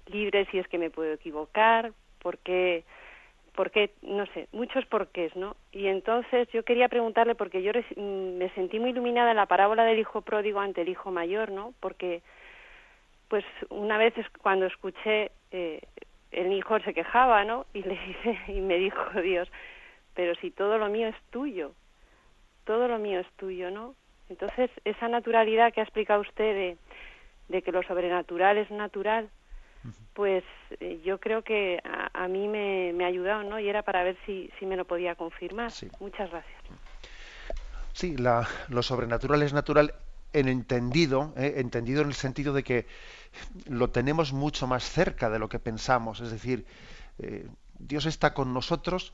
libre si es que me puedo equivocar, porque porque, no sé, muchos porqués, ¿no? Y entonces yo quería preguntarle, porque yo mm, me sentí muy iluminada en la parábola del hijo pródigo ante el hijo mayor, ¿no? Porque, pues, una vez cuando escuché, eh, el hijo se quejaba, ¿no? Y le dice, (laughs) y me dijo Dios, pero si todo lo mío es tuyo, todo lo mío es tuyo, ¿no? Entonces, esa naturalidad que ha explicado usted de, de que lo sobrenatural es natural, pues eh, yo creo que a, mí me, ha ayudado, ¿no? Y era para ver si, si me lo podía confirmar. Muchas gracias. Sí, la, lo sobrenatural es natural en entendido, ¿eh? entendido en el sentido de que lo tenemos mucho más cerca de lo que pensamos. Es decir, eh, Dios está con nosotros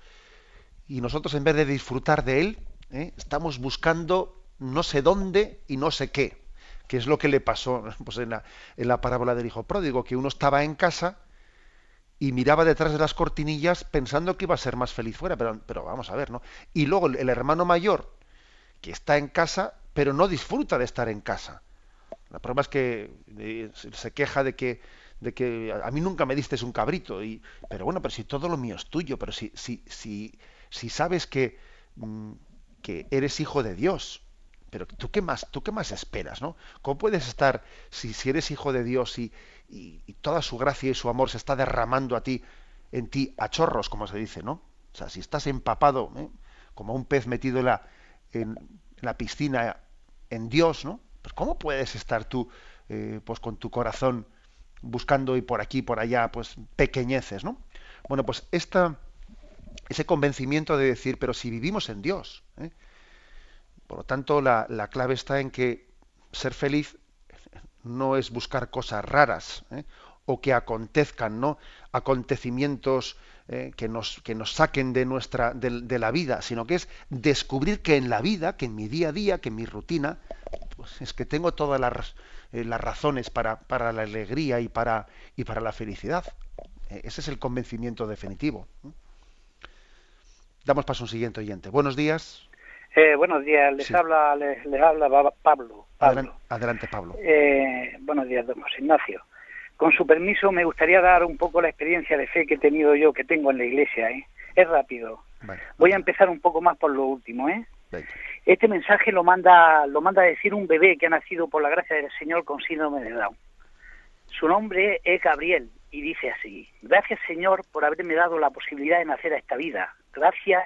y nosotros en vez de disfrutar de Él, estamos buscando no sé dónde y no sé qué que es lo que le pasó (laughs) pues, en, la, en la parábola del hijo pródigo, que uno estaba en casa y miraba detrás de las cortinillas pensando que iba a ser más feliz fuera, pero, vamos a ver, ¿no? Y luego el hermano mayor, que está en casa, pero no disfruta de estar en casa. La prueba es que eh, se queja de que, de que a mí nunca me diste un cabrito, y, pero bueno, pero si todo lo mío es tuyo, pero si, si, si, si sabes que, mm, que eres hijo de Dios, pero tú qué más, tú qué más esperas, ¿no? ¿Cómo puedes estar, si, si eres hijo de Dios y, y, toda su gracia y su amor se está derramando a ti, en ti, a chorros, como se dice, ¿no? O sea, si estás empapado, ¿eh? como un pez metido en la, en, la piscina, en Dios, ¿no? Pues cómo puedes estar tú, eh, pues con tu corazón buscando y por aquí, por allá, pues pequeñeces, ¿no? Bueno, pues esta, ese convencimiento de decir, pero si vivimos en Dios, ¿eh? Por lo tanto, la, clave está en que ser feliz no es buscar cosas raras ¿eh? o que acontezcan, ¿no? Acontecimientos eh, que, nos, que nos saquen de nuestra de, la vida, sino que es descubrir que en la vida, que en mi día a día, que en mi rutina, pues es que tengo todas las, eh, las razones para, para, la alegría y para, y para la felicidad. ese es el convencimiento definitivo. Damos paso a un siguiente oyente. Buenos días. Eh, buenos días, les habla les, habla Pablo. Adelante, Pablo. Eh, buenos días, don José Ignacio. Con su permiso, me gustaría dar un poco la experiencia de fe que he tenido yo, que tengo en la iglesia. ¿eh? Es rápido. Voy a empezar un poco más por lo último. ¿eh? Este mensaje lo manda, lo manda a decir un bebé que ha nacido por la gracia del Señor con síndrome de Down. Su nombre es Gabriel y dice así, gracias Señor por haberme dado la posibilidad de nacer a esta vida. Gracias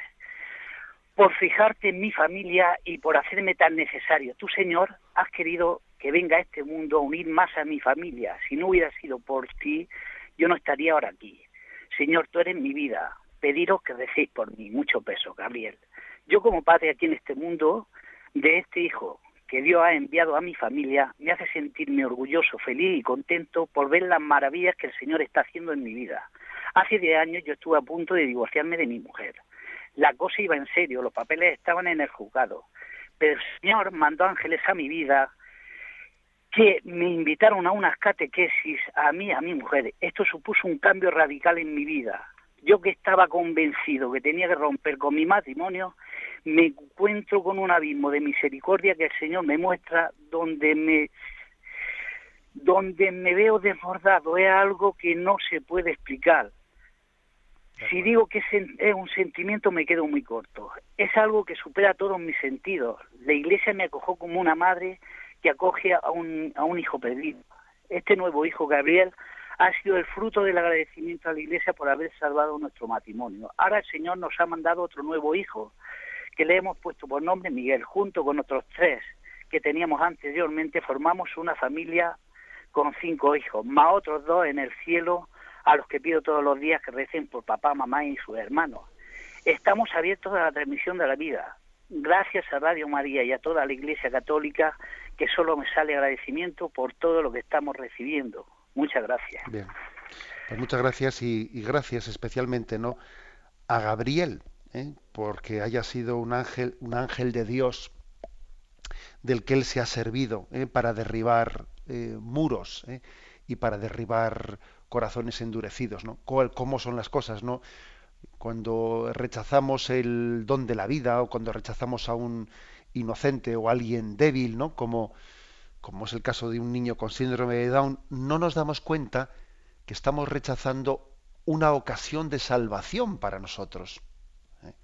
por fijarte en mi familia y por hacerme tan necesario. Tú, Señor, has querido que venga a este mundo a unir más a mi familia. Si no hubiera sido por ti, yo no estaría ahora aquí. Señor, tú eres mi vida. Pediros que recéis por mí. Mucho peso, Gabriel. Yo como padre aquí en este mundo, de este hijo que Dios ha enviado a mi familia, me hace sentirme orgulloso, feliz y contento por ver las maravillas que el Señor está haciendo en mi vida. Hace 10 años yo estuve a punto de divorciarme de mi mujer. La cosa iba en serio, los papeles estaban en el juzgado. Pero el Señor mandó ángeles a mi vida que me invitaron a unas catequesis a mí, a mi mujer. Esto supuso un cambio radical en mi vida. Yo que estaba convencido que tenía que romper con mi matrimonio, me encuentro con un abismo de misericordia que el Señor me muestra donde me donde me veo desbordado. Es algo que no se puede explicar. Si digo que es un sentimiento me quedo muy corto. Es algo que supera todos mis sentidos. La iglesia me acogió como una madre que acoge a un, a un hijo perdido. Este nuevo hijo, Gabriel, ha sido el fruto del agradecimiento a la iglesia por haber salvado nuestro matrimonio. Ahora el Señor nos ha mandado otro nuevo hijo, que le hemos puesto por nombre Miguel, junto con otros tres que teníamos anteriormente, formamos una familia con cinco hijos, más otros dos en el cielo a los que pido todos los días que recen por papá, mamá y sus hermanos. Estamos abiertos a la transmisión de la vida. Gracias a Radio María y a toda la Iglesia Católica, que solo me sale agradecimiento por todo lo que estamos recibiendo. Muchas gracias. Bien. Pues muchas gracias y, gracias especialmente ¿no? a Gabriel, ¿eh? porque haya sido un ángel, un ángel de Dios del que él se ha servido ¿eh? para derribar eh, muros y para derribar corazones endurecidos, ¿no? ¿Cómo son las cosas, no? Cuando rechazamos el don de la vida o cuando rechazamos a un inocente o a alguien débil, ¿no? Como, como es el caso de un niño con síndrome de Down, no nos damos cuenta que estamos rechazando una ocasión de salvación para nosotros. ¿eh?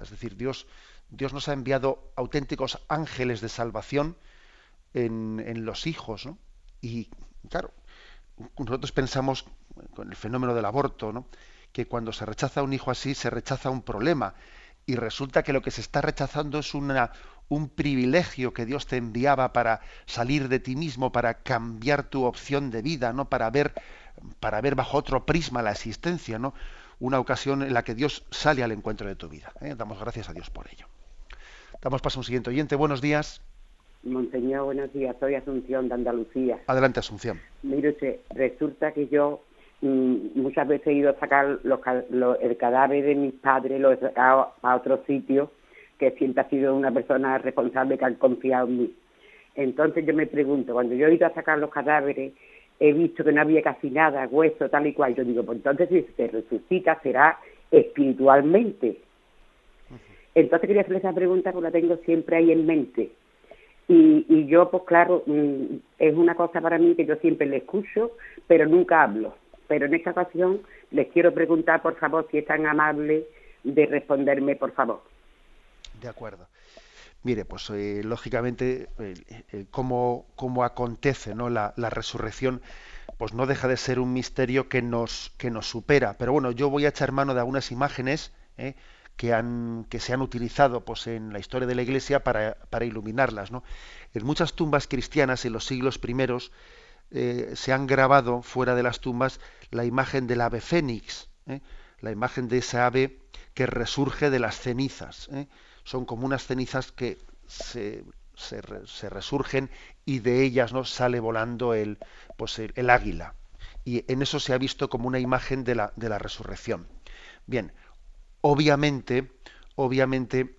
es decir, Dios, Dios nos ha enviado auténticos ángeles de salvación en, en los hijos, ¿no? Y claro, nosotros pensamos con el fenómeno del aborto, que cuando se rechaza un hijo así se rechaza un problema y resulta que lo que se está rechazando es una, un privilegio que Dios te enviaba para salir de ti mismo, para cambiar tu opción de vida, ¿no? Para ver, para ver bajo otro prisma la existencia, ¿no? Una ocasión en la que Dios sale al encuentro de tu vida. ¿eh? Damos gracias a Dios por ello. Damos paso a un siguiente oyente. Buenos días. Monseñor, buenos días. Soy Asunción de Andalucía. Adelante, Asunción. Mire usted, resulta que yo mm, muchas veces he ido a sacar el cadáver de mis padres, lo he sacado a otro sitio, que siempre ha sido una persona responsable que han confiado en mí. Entonces yo me pregunto, cuando yo he ido a sacar los cadáveres, he visto que no había casi nada, hueso, tal y cual. Yo digo, pues entonces si se resucita será espiritualmente. Entonces quería hacerle esa pregunta porque la tengo siempre ahí en mente. Y, yo, pues claro, mm, es una cosa para mí que yo siempre le escucho, pero nunca hablo. Pero en esta ocasión les quiero preguntar, por favor, si es tan amable de responderme, por favor. De acuerdo. Mire, pues eh, lógicamente, eh, eh, cómo, acontece ¿no? La, la, resurrección, pues no deja de ser un misterio que nos, que nos supera. Pero bueno, yo voy a echar mano de algunas imágenes que, han, que se han utilizado pues, en la historia de la Iglesia para, para iluminarlas. ¿no? En muchas tumbas cristianas en los siglos primeros eh, se han grabado fuera de las tumbas la imagen del ave fénix, ¿eh? la imagen de esa ave que resurge de las cenizas. ¿eh? Son como unas cenizas que se, se, resurgen y de ellas no sale volando el, pues el, el, águila. Y en eso se ha visto como una imagen de la, de la resurrección. Bien, Obviamente, obviamente,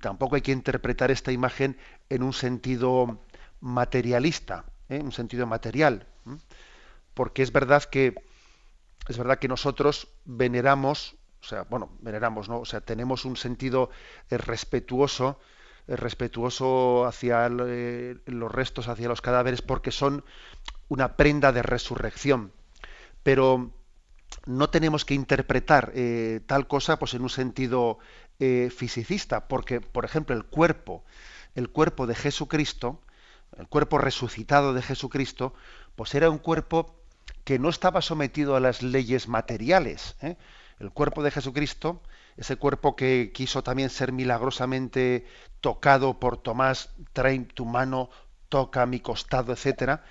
tampoco hay que interpretar esta imagen en un sentido materialista, en ¿eh? un sentido material, porque es verdad que es verdad que nosotros veneramos, o sea, bueno, veneramos, ¿no? O sea, tenemos un sentido eh, respetuoso, eh, respetuoso hacia los restos, hacia los cadáveres, porque son una prenda de resurrección. Pero no tenemos que interpretar eh, tal cosa pues en un sentido eh, fisicista, porque, por ejemplo, el cuerpo, el cuerpo de Jesucristo, el cuerpo resucitado de Jesucristo, pues era un cuerpo que no estaba sometido a las leyes materiales. ¿eh? El cuerpo de Jesucristo, ese cuerpo que quiso también ser milagrosamente tocado por Tomás, trae tu mano, toca mi costado, etcétera,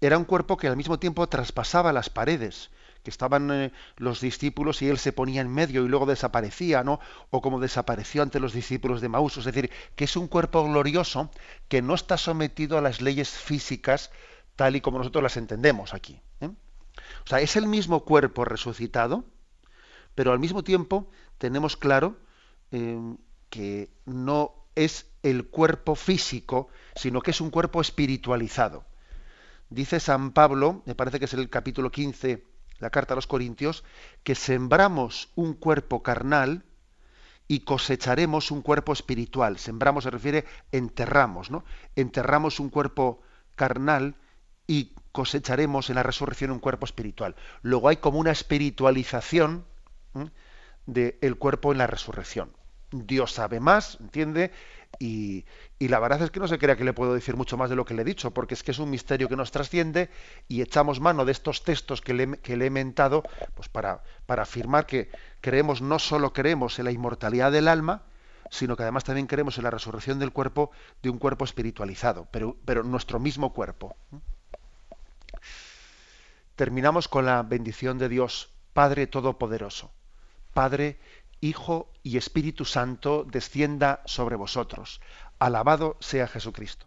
era un cuerpo que al mismo tiempo traspasaba las paredes que estaban eh, los discípulos y él se ponía en medio y luego desaparecía, ¿no? O como desapareció ante los discípulos de Maús, es decir, que es un cuerpo glorioso que no está sometido a las leyes físicas tal y como nosotros las entendemos aquí. ¿eh? O sea, es el mismo cuerpo resucitado, pero al mismo tiempo tenemos claro eh, que no es el cuerpo físico, sino que es un cuerpo espiritualizado. Dice San Pablo, me parece que es el capítulo 15, la carta a los Corintios, que sembramos un cuerpo carnal y cosecharemos un cuerpo espiritual. Sembramos se refiere enterramos, ¿no? Enterramos un cuerpo carnal y cosecharemos en la resurrección un cuerpo espiritual. Luego hay como una espiritualización del cuerpo en la resurrección. Dios sabe más, ¿entiende? Y, la verdad es que no se crea que le puedo decir mucho más de lo que le he dicho, porque es que es un misterio que nos trasciende y echamos mano de estos textos que le, que le he mentado pues para, para afirmar que creemos, no solo creemos en la inmortalidad del alma, sino que además también creemos en la resurrección del cuerpo de un cuerpo espiritualizado, pero, pero nuestro mismo cuerpo. Terminamos con la bendición de Dios, Padre Todopoderoso, Padre Hijo y Espíritu Santo descienda sobre vosotros. Alabado sea Jesucristo.